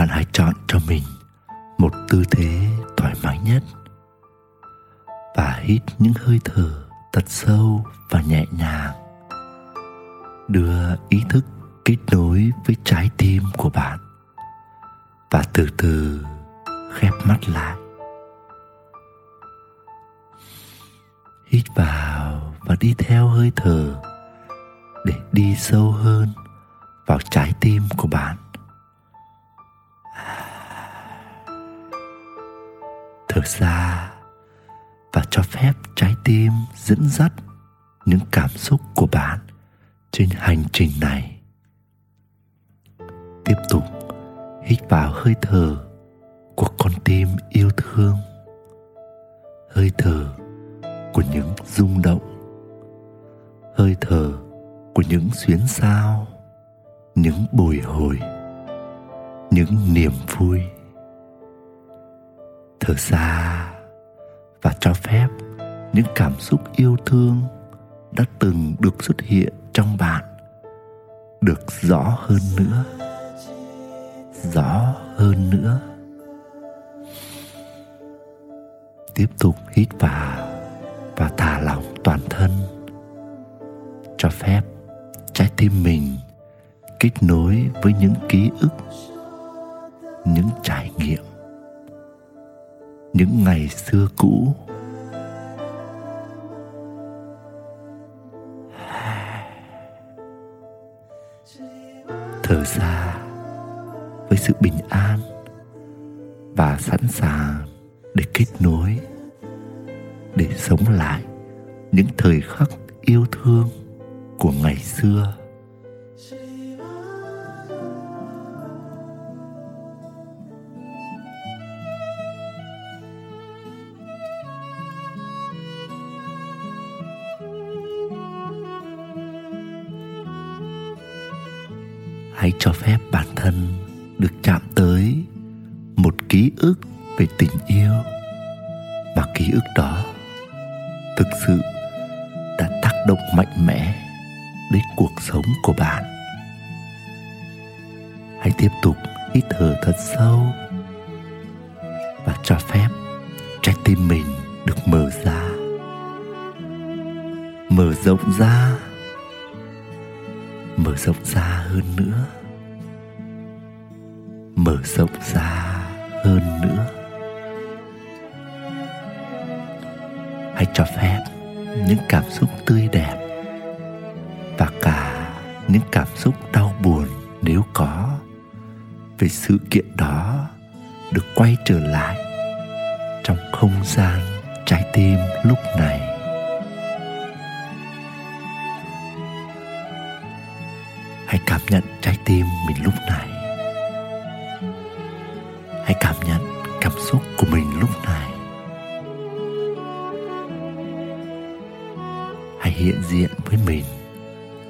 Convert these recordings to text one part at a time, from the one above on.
bạn hãy chọn cho mình một tư thế thoải mái nhất và hít những hơi thở thật sâu và nhẹ nhàng. Đưa ý thức kết nối với trái tim của bạn và từ từ khép mắt lại. Hít vào và đi theo hơi thở để đi sâu hơn vào trái tim của bạn. Thở ra và cho phép trái tim dẫn dắt những cảm xúc của bạn trên hành trình này. Tiếp tục, hít vào hơi thở của con tim yêu thương. Hơi thở của những rung động. Hơi thở của những xuyến sao những bồi hồi, những niềm vui thở xa và cho phép những cảm xúc yêu thương đã từng được xuất hiện trong bạn được rõ hơn nữa, rõ hơn nữa. Tiếp tục hít vào và thả lỏng toàn thân. Cho phép trái tim mình kết nối với những ký ức, những trải nghiệm những ngày xưa cũ. Thở ra với sự bình an và sẵn sàng để kết nối, để sống lại những thời khắc yêu thương của ngày xưa. Những cảm xúc đau buồn nếu có. Về sự kiện đó được quay trở lại trong không gian trái tim lúc này. Hãy cảm nhận trái tim mình lúc này. Hãy cảm nhận cảm xúc của mình lúc này. Hãy hiện diện với mình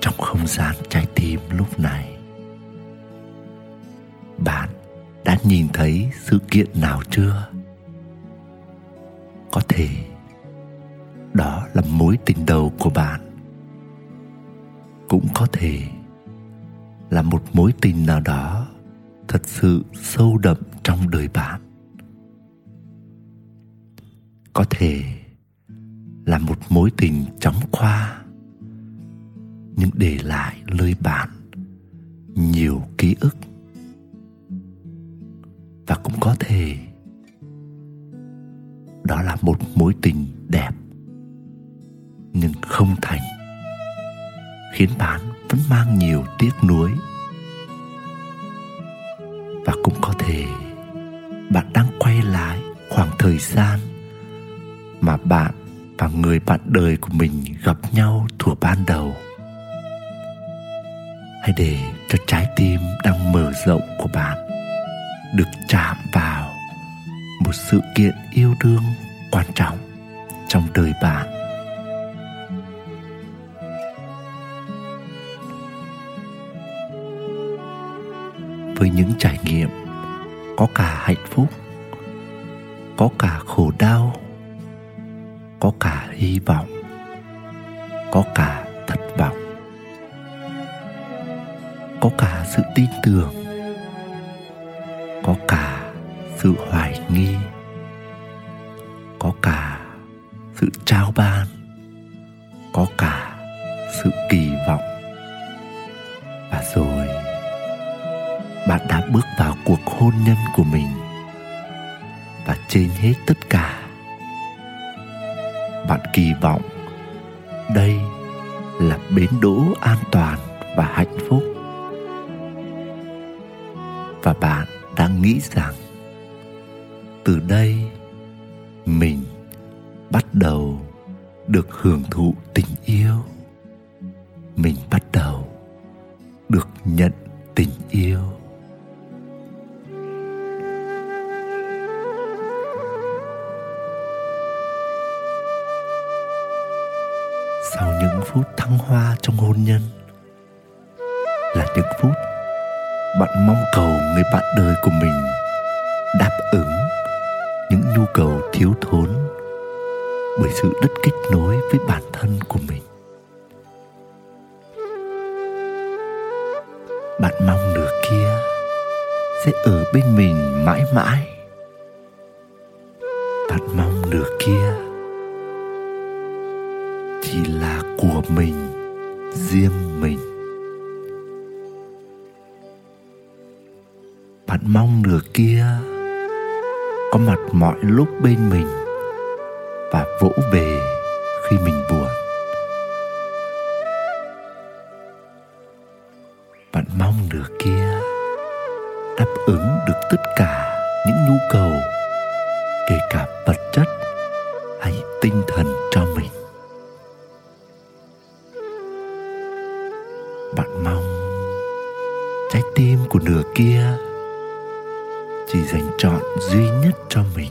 trong không gian trái tim lúc này. Bạn đã nhìn thấy sự kiện nào chưa? Có thể đó là mối tình đầu của bạn. Cũng có thể là một mối tình nào đó thật sự sâu đậm trong đời bạn. Có thể là một mối tình chóng qua nhưng để lại nơi bạn nhiều ký ức. Và cũng có thể đó là một mối tình đẹp, nhưng không thành, khiến bạn vẫn mang nhiều tiếc nuối. Và cũng có thể bạn đang quay lại khoảng thời gian mà bạn và người bạn đời của mình gặp nhau thuở ban đầu hãy để cho trái tim đang mở rộng của bạn được chạm vào một sự kiện yêu đương quan trọng trong đời bạn. Với những trải nghiệm, có cả hạnh phúc, có cả khổ đau, có cả hy vọng, có cả thất vọng có cả sự tin tưởng, có cả sự hoài nghi, có cả sự trao ban, có cả sự kỳ vọng. Và rồi, bạn đã bước vào cuộc hôn nhân của mình. Và trên hết tất cả, bạn kỳ vọng đây là bến đỗ an toàn và hạnh phúc và bạn đang nghĩ rằng từ đây bạn mong cầu người bạn đời của mình đáp ứng những nhu cầu thiếu thốn bởi sự đứt kết nối với bản thân của mình. Bạn mong nửa kia sẽ ở bên mình mãi mãi. Bạn mong nửa kia chỉ là của mình, riêng mình. Bạn mong nửa kia. Có mặt mọi lúc bên mình và vỗ về khi mình buồn. Chỉ dành chọn duy nhất cho mình.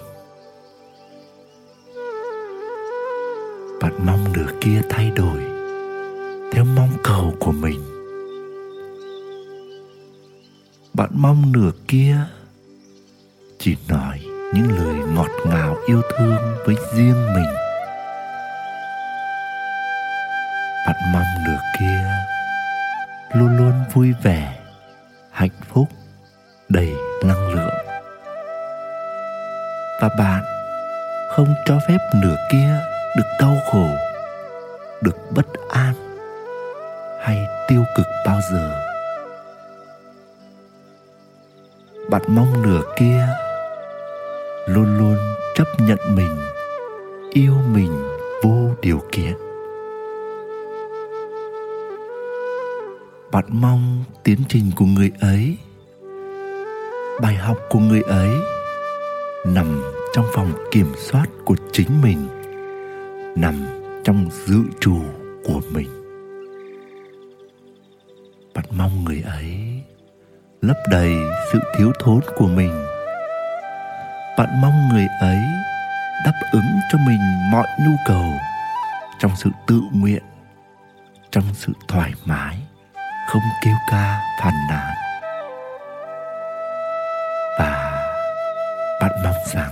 Bạn mong nửa kia thay đổi theo mong cầu của mình. Bạn mong nửa kia chỉ nói những lời ngọt ngào yêu thương với riêng mình. Bạn mong nửa kia luôn luôn vui vẻ, hạnh phúc, đầy năng lượng và bạn không cho phép nửa kia được đau khổ, được bất an hay tiêu cực bao giờ. Bạn mong nửa kia luôn luôn chấp nhận mình, yêu mình vô điều kiện. Bạn mong tiến trình của người ấy, bài học của người ấy nằm trong phòng kiểm soát của chính mình, nằm trong dự trù của mình. Bạn mong người ấy lấp đầy sự thiếu thốn của mình. Bạn mong người ấy đáp ứng cho mình mọi nhu cầu trong sự tự nguyện, trong sự thoải mái, không kêu ca phàn nàn. Bạn mong rằng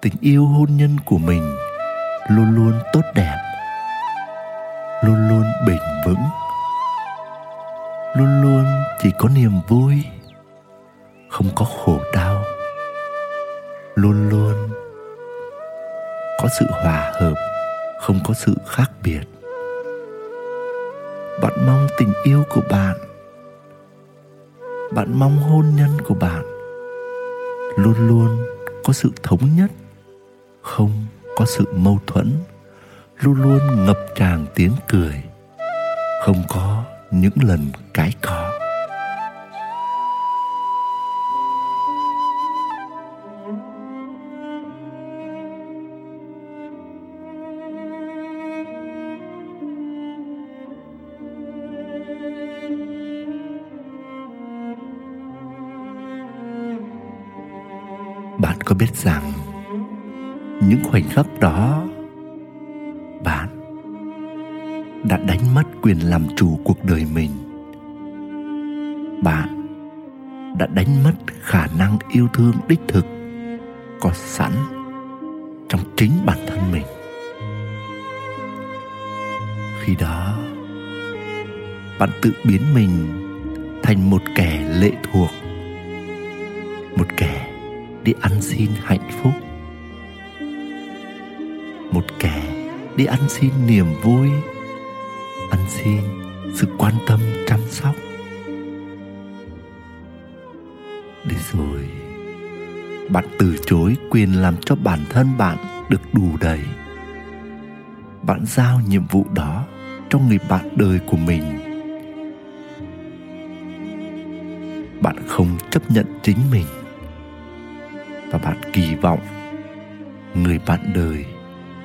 tình yêu hôn nhân của mình luôn luôn tốt đẹp, luôn luôn bền vững, luôn luôn chỉ có niềm vui, không có khổ đau, luôn luôn có sự hòa hợp, không có sự khác biệt. Bạn mong tình yêu của bạn bạn mong hôn nhân của bạn luôn luôn có sự thống nhất, không có sự mâu thuẫn, luôn luôn ngập tràn tiếng cười, không có những lần cái cọ. Có biết rằng những khoảnh khắc đó bạn đã đánh mất quyền làm chủ cuộc đời mình. Bạn đã đánh mất khả năng yêu thương đích thực có sẵn trong chính bản thân mình. Khi đó, bạn tự biến mình thành một kẻ lệ thuộc đi ăn xin hạnh phúc. Một kẻ đi ăn xin niềm vui, ăn xin sự quan tâm chăm sóc. Để rồi bạn từ chối quyền làm cho bản thân bạn được đủ đầy. Bạn giao nhiệm vụ đó cho người bạn đời của mình. Bạn không chấp nhận chính mình và bạn kỳ vọng người bạn đời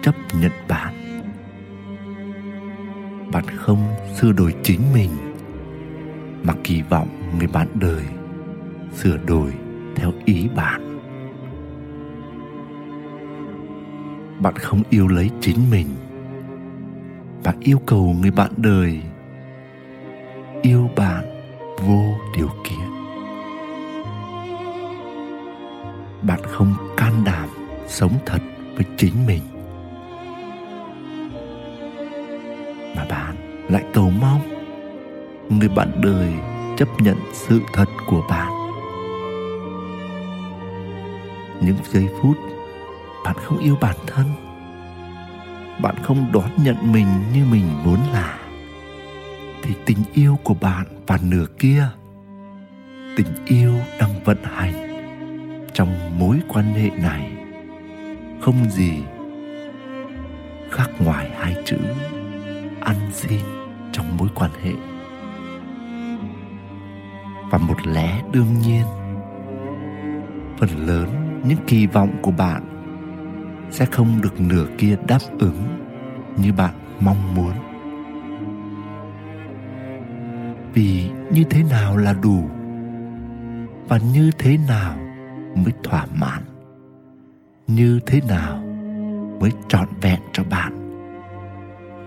chấp nhận bạn. Bạn không sửa đổi chính mình, mà kỳ vọng người bạn đời sửa đổi theo ý bạn. Bạn không yêu lấy chính mình, bạn yêu cầu người bạn đời yêu bạn vô điều kiện. Bạn không can đảm sống thật với chính mình. Mà bạn lại cầu mong người bạn đời chấp nhận sự thật của bạn. Những giây phút bạn không yêu bản thân, bạn không đón nhận mình như mình muốn là, thì tình yêu của bạn và nửa kia, tình yêu đang vận hành trong mối quan hệ này không gì khác ngoài hai chữ ăn xin trong mối quan hệ. Và một lẽ đương nhiên, phần lớn những kỳ vọng của bạn sẽ không được nửa kia đáp ứng như bạn mong muốn. Vì như thế nào là đủ và như thế nào mới thỏa mãn. Như thế nào mới trọn vẹn cho bạn?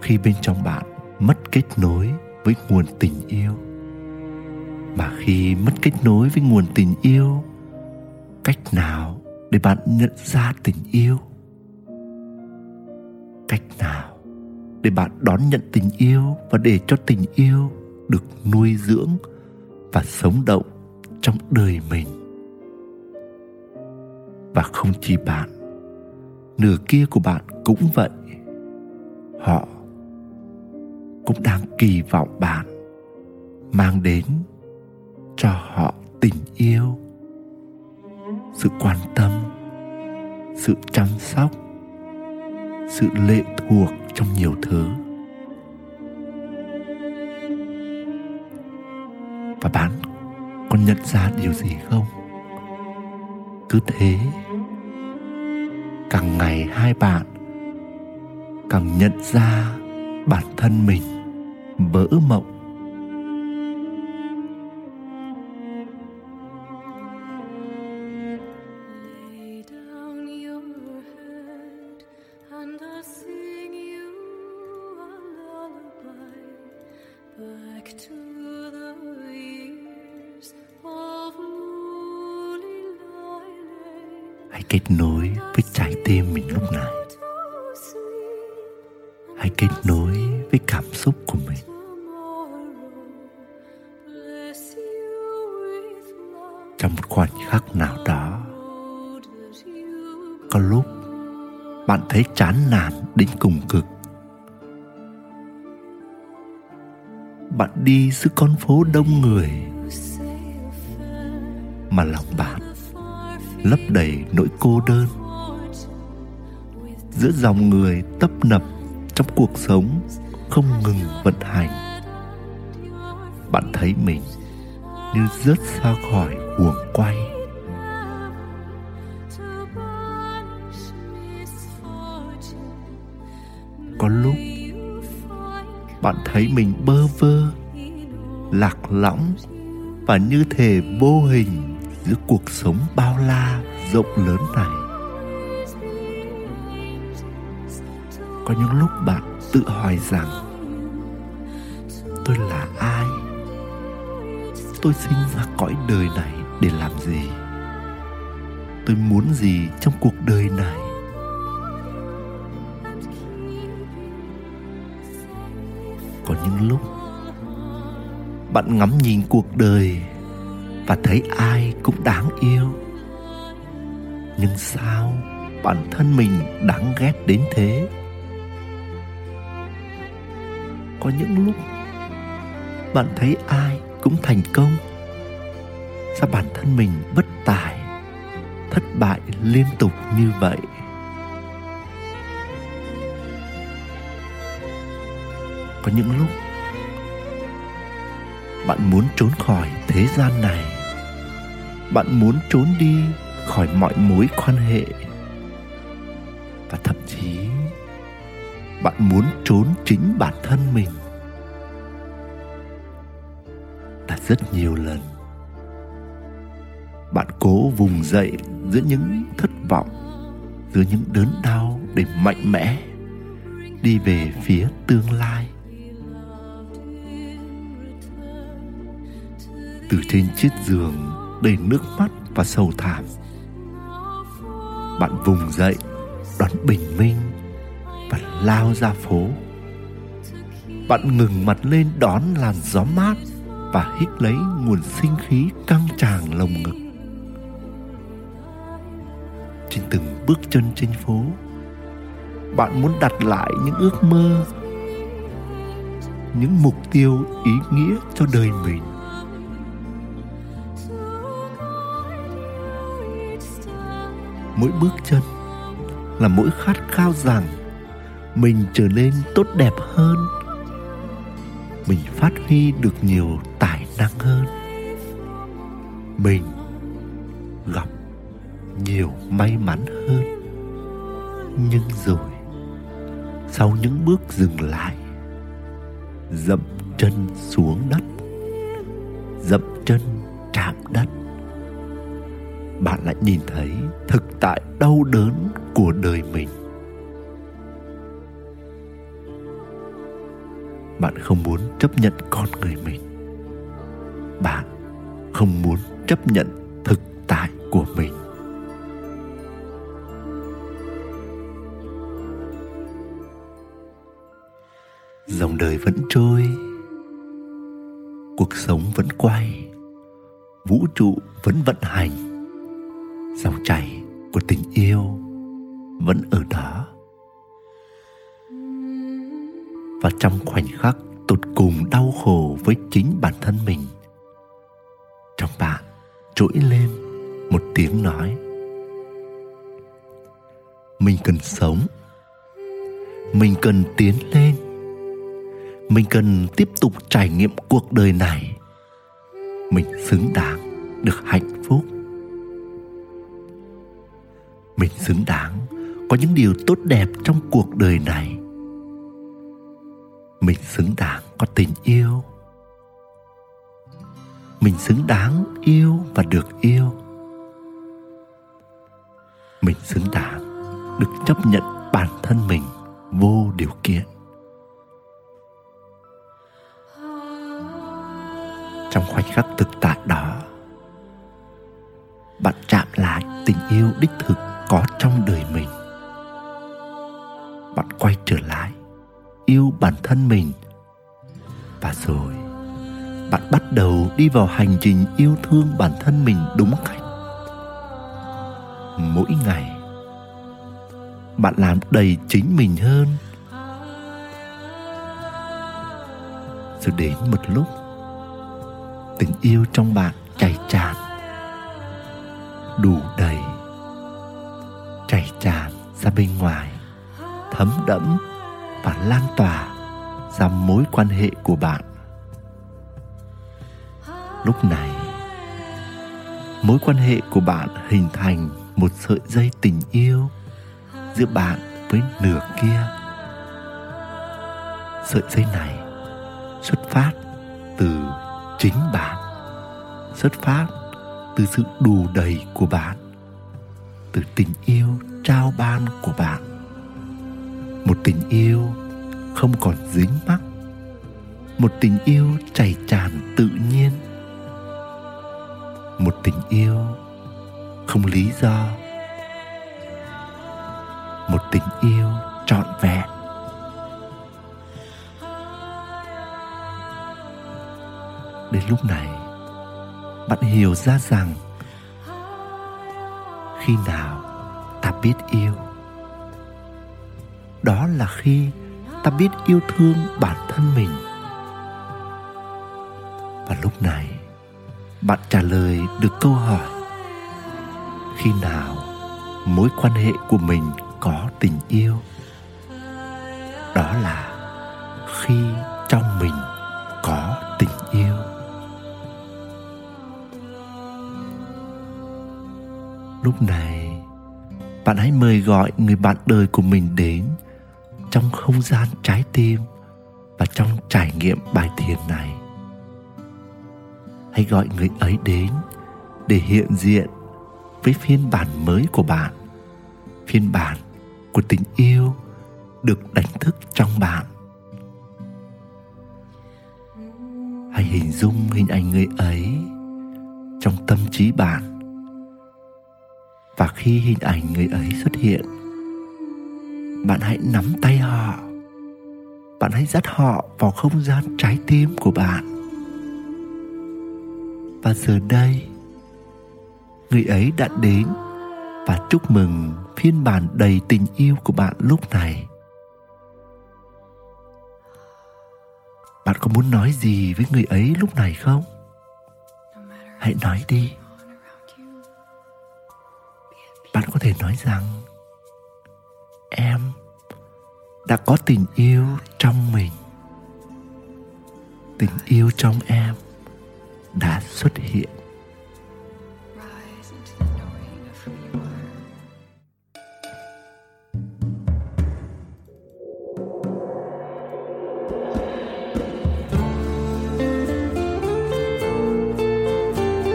Khi bên trong bạn mất kết nối với nguồn tình yêu, mà khi mất kết nối với nguồn tình yêu, cách nào để bạn nhận ra tình yêu? Cách nào để bạn đón nhận tình yêu và để cho tình yêu được nuôi dưỡng và sống động trong đời mình? Và không chỉ bạn. Nửa kia của bạn cũng vậy. Họ cũng đang kỳ vọng bạn, mang đến cho họ tình yêu, sự quan tâm, sự chăm sóc, sự lệ thuộc trong nhiều thứ. Và bạn còn nhận ra điều gì không? Cứ thế. Càng ngày hai bạn càng nhận ra bản thân mình vỡ mộng với cảm xúc của mình. Trong một khoảnh khắc nào đó, có lúc bạn thấy chán nản, đến cùng cực. Bạn đi giữa con phố đông người mà lòng bạn lấp đầy nỗi cô đơn. Giữa dòng người tấp nập trong cuộc sống không ngừng vận hành. Bạn thấy mình như rớt ra khỏi guồng quay. Có lúc bạn thấy mình bơ vơ, lạc lõng và như thể vô hình giữa cuộc sống bao la rộng lớn này. Có những lúc bạn tự hỏi rằng tôi sinh ra cõi đời này để làm gì? Tôi muốn gì trong cuộc đời này? Có những lúc, bạn ngắm nhìn cuộc đời và thấy ai cũng đáng yêu. Nhưng sao bản thân mình đáng ghét đến thế? Có những lúc, bạn thấy ai cũng thành công. Sao bản thân mình bất tài, thất bại liên tục như vậy? Có những lúc, bạn muốn trốn khỏi thế gian này. Bạn muốn trốn đi khỏi mọi mối quan hệ. Và thậm chí, bạn muốn trốn chính bản thân mình. Rất nhiều lần. Bạn cố vùng dậy giữa những thất vọng, giữa những đớn đau để mạnh mẽ đi về phía tương lai. Từ trên chiếc giường đầy nước mắt và sầu thảm, bạn vùng dậy, đón bình minh và lao ra phố. Bạn ngừng mặt lên đón làn gió mát và hít lấy nguồn sinh khí căng tràn lồng ngực. Trên từng bước chân trên phố, bạn muốn đặt lại những ước mơ, những mục tiêu ý nghĩa cho đời mình. Mỗi bước chân là mỗi khát khao rằng mình trở nên tốt đẹp hơn mình phát huy được nhiều tài năng hơn. Mình gặp nhiều may mắn hơn. Nhưng rồi, sau những bước dừng lại, dậm chân xuống đất, dậm chân chạm đất, bạn lại nhìn thấy thực tại đau đớn của đời mình. Bạn không muốn chấp nhận con người mình. Bạn không muốn chấp nhận thực tại của mình. Dòng đời vẫn trôi, cuộc sống vẫn quay, vũ trụ vẫn vận hành. Dòng chảy của tình yêu vẫn ở đó. Và trong khoảnh khắc tột cùng đau khổ với chính bản thân mình, trong bạn trỗi lên một tiếng nói, mình cần sống, mình cần tiến lên, mình cần tiếp tục trải nghiệm cuộc đời này. Mình xứng đáng được hạnh phúc. Mình xứng đáng có những điều tốt đẹp trong cuộc đời này mình xứng đáng có tình yêu. Mình xứng đáng yêu và được yêu. Mình xứng đáng được chấp nhận bản thân mình vô điều kiện. Trong khoảnh khắc thực tại đó, bạn chạm lại tình yêu đích thực có trong đời mình. Bạn quay trở lại yêu bản thân mình. Và rồi, bạn bắt đầu đi vào hành trình yêu thương bản thân mình đúng cách. Mỗi ngày, bạn làm đầy chính mình hơn. Rồi đến một lúc, tình yêu trong bạn chảy tràn, đủ đầy, chảy tràn ra bên ngoài, thấm đẫm và lan tỏa ra mối quan hệ của bạn. Lúc này, mối quan hệ của bạn hình thành một sợi dây tình yêu giữa bạn với nửa kia. Sợi dây này xuất phát từ chính bạn, xuất phát từ sự đủ đầy của bạn, từ tình yêu trao ban của bạn một tình yêu không còn dính mắc. Một tình yêu chảy tràn tự nhiên. Một tình yêu không lý do. Một tình yêu trọn vẹn. Đến lúc này, bạn hiểu ra rằng khi nào ta biết yêu đó là khi ta biết yêu thương bản thân mình. Và lúc này, bạn trả lời được câu hỏi, khi nào mối quan hệ của mình có tình yêu? Đó là khi trong mình có tình yêu. Lúc này, bạn hãy mời gọi người bạn đời của mình đến trong không gian trái tim và trong trải nghiệm bài thiền này. Hãy gọi người ấy đến để hiện diện với phiên bản mới của bạn. Phiên bản của tình yêu được đánh thức trong bạn. Hãy hình dung hình ảnh người ấy trong tâm trí bạn. Và khi hình ảnh người ấy xuất hiện bạn hãy nắm tay họ. Bạn hãy dắt họ vào không gian trái tim của bạn. Và giờ đây, người ấy đã đến và chúc mừng phiên bản đầy tình yêu của bạn lúc này. Bạn có muốn nói gì với người ấy lúc này không? Hãy nói đi. Bạn có thể nói rằng em đã có tình yêu trong mình. Tình yêu trong em đã xuất hiện.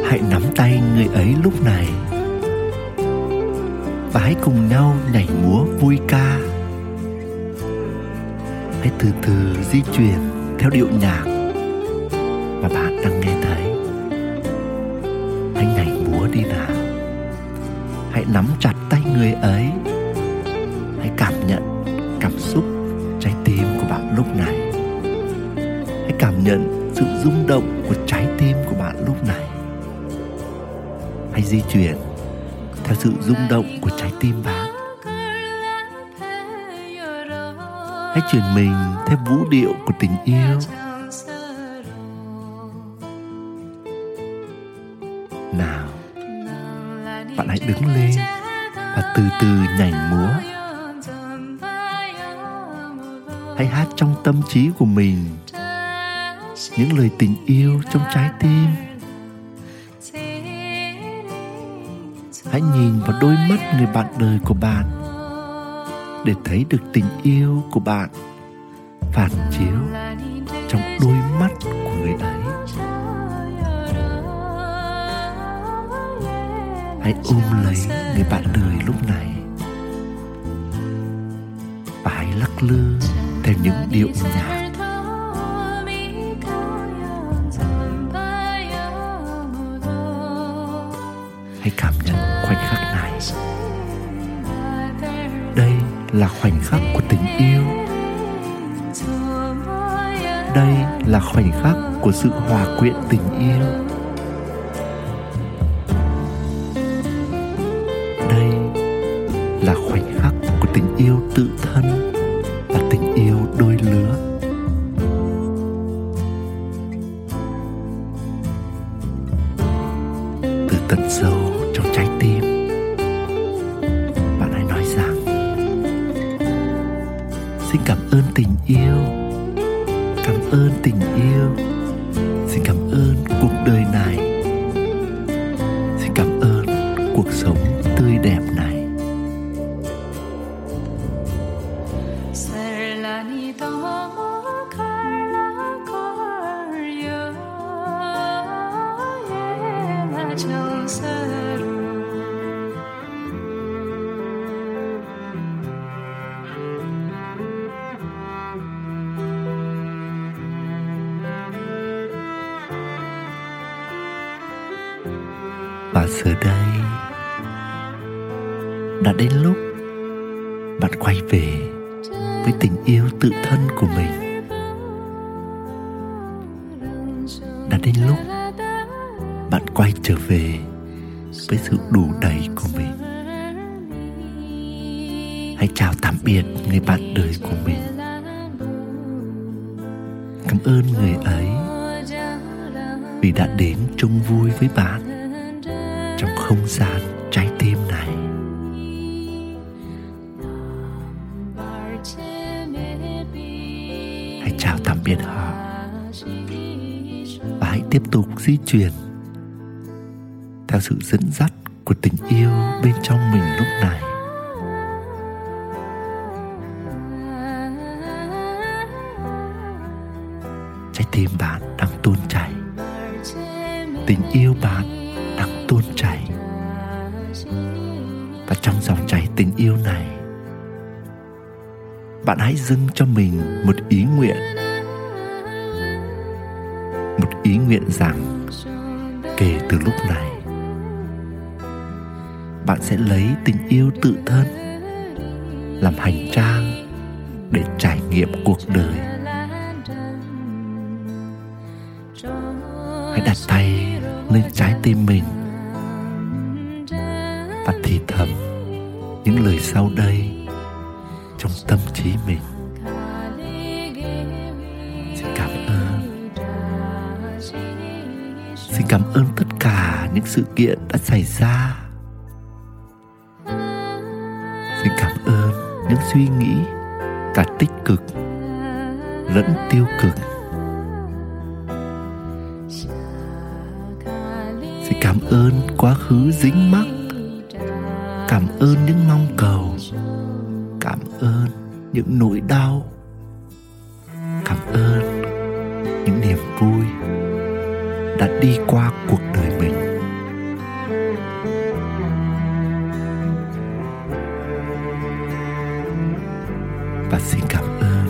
Hãy nắm tay người ấy lúc này và hãy cùng nhau nhảy múa vui ca. Hãy từ từ di chuyển theo điệu nhạc mà bạn đang nghe thấy. Hãy nhảy múa đi nào. Hãy nắm chặt tay người ấy. Hãy cảm nhận cảm xúc trái tim của bạn lúc này. Hãy cảm nhận sự rung động của trái tim của bạn lúc này. Hãy di chuyển theo sự rung động của trái tim bạn. Hãy chuyển mình theo vũ điệu của tình yêu. Nào, bạn hãy đứng lên và từ từ nhảy múa. Hãy hát trong tâm trí của mình những lời tình yêu trong trái tim. Hãy nhìn vào đôi mắt người bạn đời của bạn để thấy được tình yêu của bạn phản chiếu trong đôi mắt của người ấy. Hãy ôm lấy người bạn đời lúc này và hãy lắc lư theo những điệu nhạc đây là khoảnh khắc của tình yêu. Đây là khoảnh khắc của sự hòa quyện tình yêu. Đây là khoảnh khắc của tình yêu tự thân. Cuộc sống tươi đẹp này. Trong không gian trái tim này. Hãy chào tạm biệt họ và hãy tiếp tục di chuyển theo sự dẫn dắt của tình yêu bên trong mình lúc này. Trái tim bạn đang tuôn chảy. Tình yêu bạn yêu này. Bạn hãy dâng cho mình một ý nguyện, một ý nguyện rằng kể từ lúc này, bạn sẽ lấy tình yêu tự thân làm hành trang để trải nghiệm cuộc đời. Hãy đặt tay lên trái tim mình và thì thầm những lời sau đây trong tâm trí mình. Xin cảm ơn. Xin cảm ơn tất cả những sự kiện đã xảy ra. Xin cảm ơn những suy nghĩ, cả tích cực lẫn tiêu cực. Xin cảm ơn quá khứ dính mắc cảm ơn những mong cầu, cảm ơn những nỗi đau, cảm ơn những niềm vui đã đi qua cuộc đời mình. Và xin cảm ơn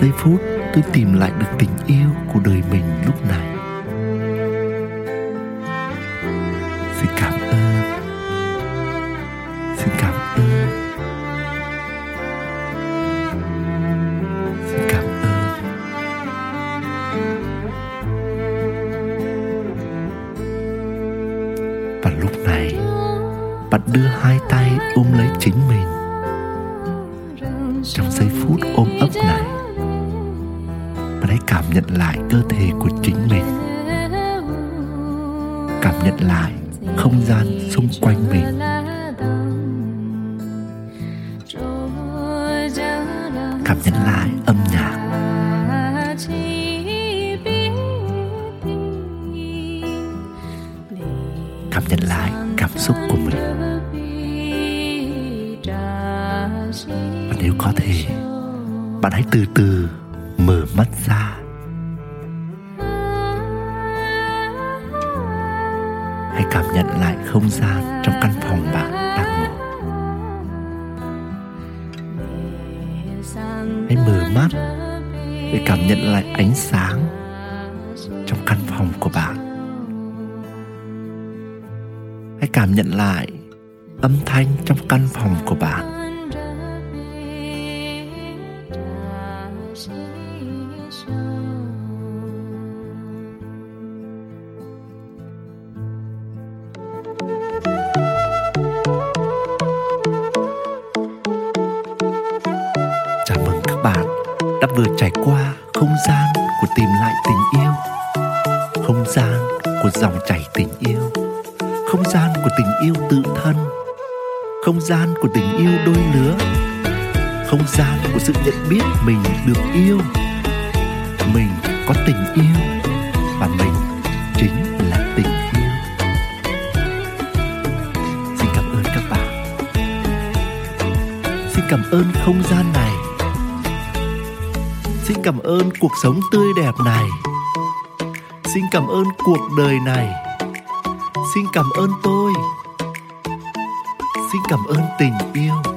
giây phút tôi tìm lại được tình yêu của đời mình lúc này. Xin cảm ơn đưa hai trong căn phòng bạn đang ngủ. Hãy mở mắt để cảm nhận lại ánh sáng trong căn phòng của bạn. Hãy cảm nhận lại âm thanh trong căn phòng của bạn. Của tình yêu đôi lứa. Không gian của sự nhận biết mình được yêu. Mình có tình yêu và mình chính là tình yêu. Xin cảm ơn các bạn. Xin cảm ơn không gian này. Xin cảm ơn cuộc sống tươi đẹp này. Xin cảm ơn cuộc đời này. Xin cảm ơn tôi xin cảm ơn tình yêu.